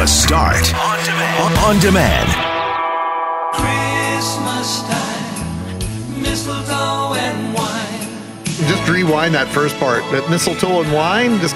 The Start on demand. On demand. Christmas time, mistletoe and wine. Just rewind that first part. That mistletoe and wine. Just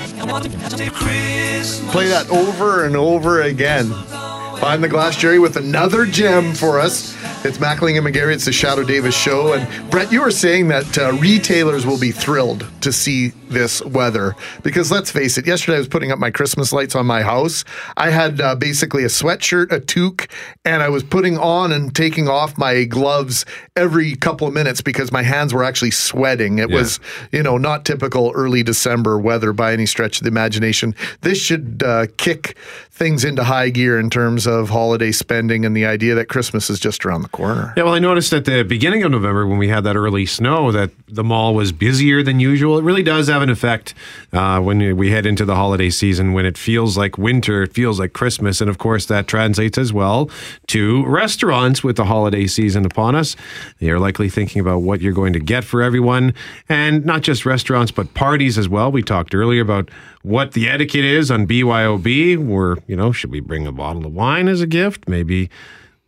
play that over and over again. Behind the glass, Jerry, with another gem for us. It's Mackling and McGarry. It's the Shadow Davis show. And Brett, you were saying that uh, retailers will be thrilled to see this weather because let's face it. Yesterday, I was putting up my Christmas lights on my house. I had uh, basically a sweatshirt, a toque, and I was putting on and taking off my gloves every couple of minutes because my hands were actually sweating. It Yeah. was, you know, not typical early December weather by any stretch of the imagination. This should uh, kick things into high gear in terms of holiday spending and the idea that Christmas is just around the corner. Yeah, well, I noticed at the beginning of November when we had that early snow that the mall was busier than usual. It really does have an effect uh, when we head into the holiday season. When it feels like winter, it feels like Christmas, and of course that translates as well to restaurants with the holiday season upon us. You're likely thinking about what you're going to get for everyone, and not just restaurants, but parties as well. We talked earlier about what the etiquette is on BYOB. Where you know, should we bring a bottle of wine as a gift? Maybe.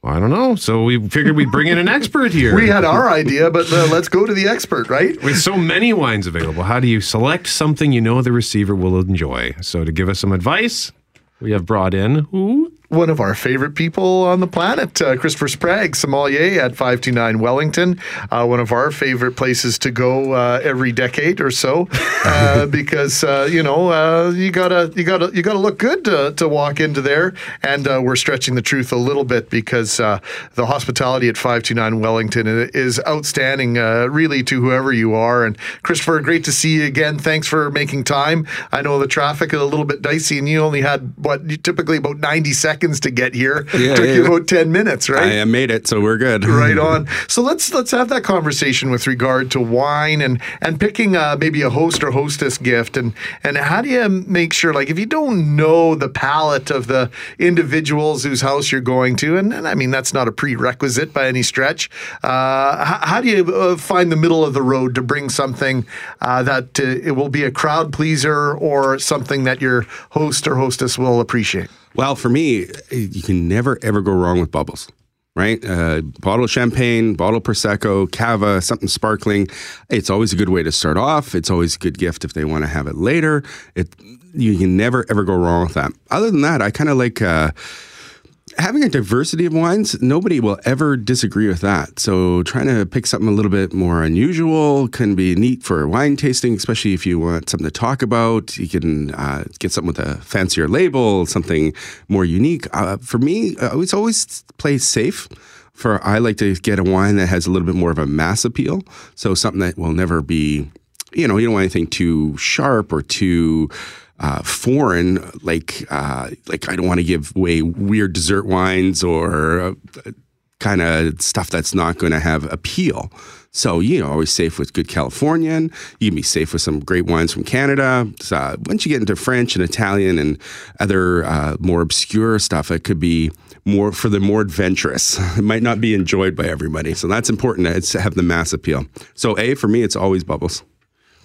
I don't know. So we figured we'd bring in an expert here. We had our idea, but uh, let's go to the expert, right? With so many wines available, how do you select something you know the receiver will enjoy? So to give us some advice, we have brought in who? One of our favorite people on the planet, uh, Christopher Sprague, sommelier at 529 Wellington. Uh, one of our favorite places to go uh, every decade or so, uh, because uh, you know uh, you gotta you gotta you gotta look good to, to walk into there. And uh, we're stretching the truth a little bit because uh, the hospitality at 529 Wellington is outstanding, uh, really, to whoever you are. And Christopher, great to see you again. Thanks for making time. I know the traffic is a little bit dicey, and you only had what typically about 90 seconds to get here. Yeah, Took yeah. you about 10 minutes, right? I made it, so we're good. right on. So let's let's have that conversation with regard to wine and and picking uh, maybe a host or hostess gift and and how do you make sure like if you don't know the palate of the individuals whose house you're going to and, and I mean that's not a prerequisite by any stretch. Uh, how, how do you uh, find the middle of the road to bring something uh, that uh, it will be a crowd pleaser or something that your host or hostess will appreciate? Well, for me, you can never ever go wrong with bubbles. Right, uh, bottle of champagne, bottle of prosecco, cava, something sparkling. It's always a good way to start off. It's always a good gift if they want to have it later. It you can never ever go wrong with that. Other than that, I kind of like uh, having a diversity of wines. Nobody will ever disagree with that. So trying to pick something a little bit more unusual can be neat for wine tasting, especially if you want something to talk about. You can uh, get something with a fancier label, something more unique. Uh, for me, I always always play safe. For I like to get a wine that has a little bit more of a mass appeal. So something that will never be, you know, you don't want anything too sharp or too uh, foreign. Like uh, like I don't want to give away weird dessert wines or uh, kind of stuff that's not going to have appeal. So you know, always safe with good Californian. You can be safe with some great wines from Canada. So, once you get into French and Italian and other uh, more obscure stuff, it could be more for the more adventurous. It might not be enjoyed by everybody. So that's important to have the mass appeal. So A for me, it's always bubbles.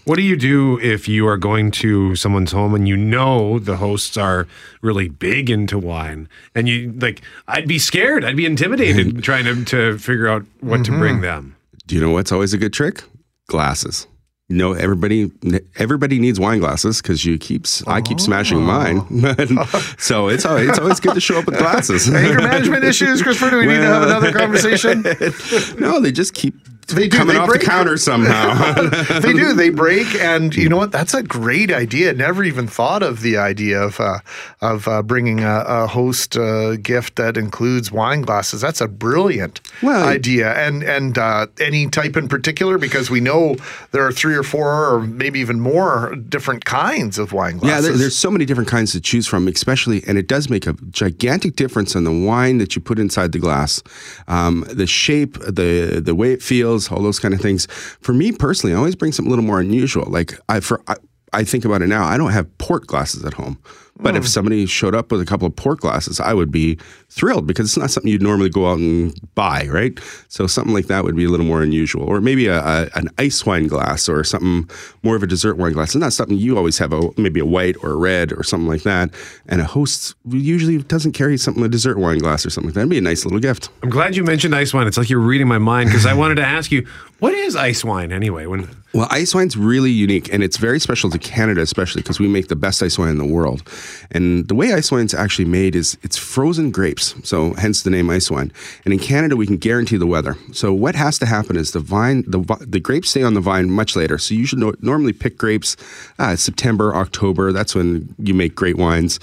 What do you do if you are going to someone's home and you know the hosts are really big into wine and you like I'd be scared, I'd be intimidated trying to, to figure out what to bring mm-hmm. them. Do you know what's always a good trick? Glasses. You know, everybody everybody needs wine glasses because you keep I keep smashing mine. Oh. so it's always, it's always good to show up with glasses. Anger management issues, Christopher. Do we need to have another conversation? no, they just keep They do, coming they off break. the counter somehow. they do. They break, and you know what? That's a great idea. Never even thought of the idea of uh, of uh, bringing a, a host uh, gift that includes wine glasses. That's a brilliant Well- idea. And and uh, any type in particular, because we know there are three or four, or maybe even more different kinds of wine Yeah, glasses. there, there's so many different kinds to choose from, especially, and it does make a gigantic difference on the wine that you put inside the glass, um, the shape, the the way it feels, all those kind of things. For me personally, I always bring something a little more unusual. Like I for I, I think about it now, I don't have port glasses at home. But if hmm. somebody showed up with a couple of port glasses, I would be thrilled because it's not something you'd normally go out and buy, right? So something like that would be a little more unusual, or maybe a, a an ice wine glass or something more of a dessert wine glass. It's not something you always have a maybe a white or a red or something like that. And a host usually doesn't carry something a dessert wine glass or something like that. It'd be a nice little gift. I'm glad you mentioned ice wine. It's like you're reading my mind because I wanted to ask you, what is ice wine anyway? When Well, ice wine's really unique, and it's very special to Canada, especially because we make the best ice wine in the world. And the way ice wine's actually made is it's frozen grapes, so hence the name ice wine. And in Canada, we can guarantee the weather. So what has to happen is the vine, the the grapes stay on the vine much later. So you should no- normally pick grapes uh, September, October. That's when you make great wines.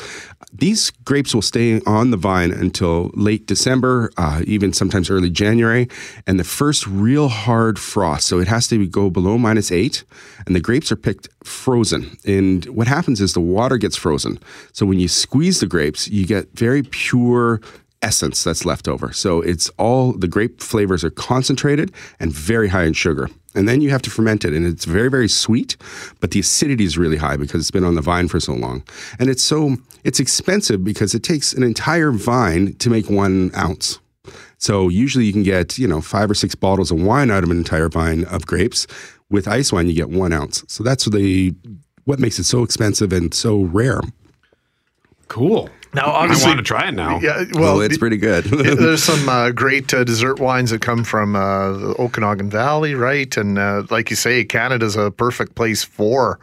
These grapes will stay on the vine until late December, uh, even sometimes early January, and the first real hard frost. So it has to go below minus eight, and the grapes are picked frozen. And what happens is the water gets frozen. So when you squeeze the grapes, you get very pure essence that's left over. So it's all the grape flavors are concentrated and very high in sugar. And then you have to ferment it, and it's very, very sweet, but the acidity is really high because it's been on the vine for so long. And it's so it's expensive because it takes an entire vine to make one ounce. So usually you can get, you know, five or six bottles of wine out of an entire vine of grapes. With ice wine, you get one ounce. So that's the what makes it so expensive and so rare. cool. Now, obviously, I want to try it now. Yeah, Well, well, it's pretty good. There's some uh, great uh, dessert wines that come from uh, the Okanagan Valley, right? And uh, like you say, Canada's a perfect place for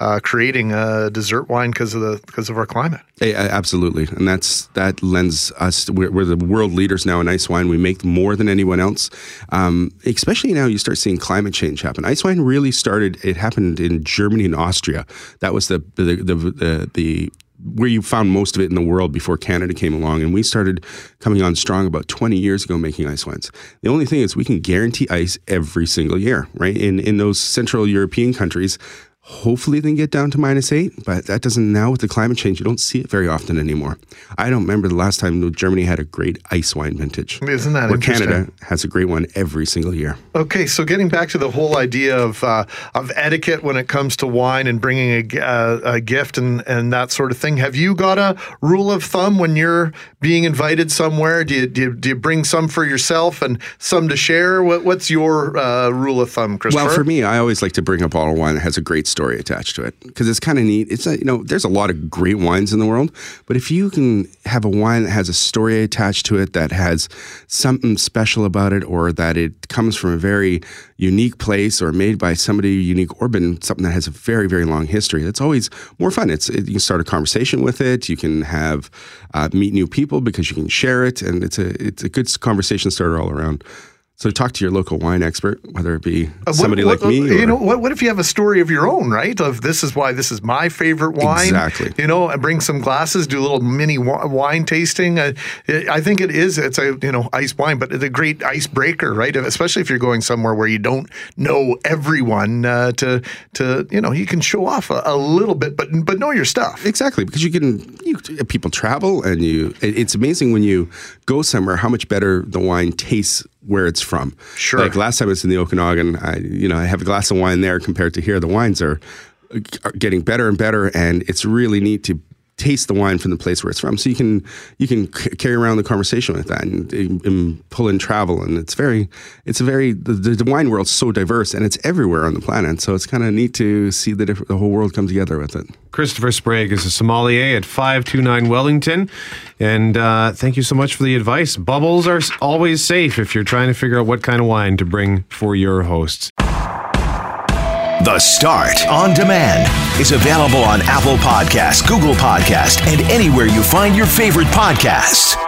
uh, creating a dessert wine because of the because of our climate. Uh, absolutely, and that's that lends us. We're, we're the world leaders now in ice wine. We make more than anyone else. Um, especially now, you start seeing climate change happen. Ice wine really started. It happened in Germany and Austria. That was the the the, the, the where you found most of it in the world before Canada came along, and we started coming on strong about 20 years ago making ice wines. The only thing is we can guarantee ice every single year, right? In in those Central European countries, Hopefully they can get down to minus eight, but that doesn't now with the climate change. You don't see it very often anymore. I don't remember the last time Germany had a great ice wine vintage. Isn't that interesting? Canada has a great one every single year. Okay, so getting back to the whole idea of uh, of etiquette when it comes to wine and bringing a, uh, a gift and, and that sort of thing, have you got a rule of thumb when you're being invited somewhere? Do you, do you, do you bring some for yourself and some to share? What, what's your uh, rule of thumb, Christopher? Well, for me, I always like to bring a bottle of wine that has a great story attached to it because it's kind of neat. It's a, you know, there's a lot of great wines in the world, but if you can have a wine that has a story attached to it that has something special about it, or that it comes from a very unique place, or made by somebody unique, or been something that has a very very long history, that's always more fun. It's it, you can start a conversation with it. You can have uh, meet new people because you can share it, and it's a it's a good conversation starter all around. So talk to your local wine expert, whether it be Uh, what- somebody what- like me. You know, what, what if you have a story of your own, right? Of this is why this is my favorite wine. Exactly. You know, and bring some glasses, do a little mini wine tasting. Uh, it- I think it is. It's a you know ice wine, but it's a great icebreaker, right? Especially if you're going somewhere where you don't know everyone. Uh, to to you know, you can show off a, a little bit, but but know your stuff. Exactly, because you can you, people travel and you. it- It's amazing when you go somewhere how much better the wine tastes where it's from. Sure. Like last time I was in the Okanagan, I you know I have a glass of wine there compared to here. The wines are, are getting better and better, and it's really neat to taste the wine from the place where it's from. So you can you can c- carry around the conversation with that and, and pull in travel, and it's very it's a very the, the, wine world's so diverse and it's everywhere on the planet. So it's kind of neat to see the diff- the whole world come together with it. Christopher Sprague is a sommelier at 529 Wellington. And uh, thank you so much for the advice. Bubbles are always safe if you're trying to figure out what kind of wine to bring for your hosts. The Start on Demand is available on Apple Podcasts, Google Podcasts, and anywhere you find your favorite podcasts.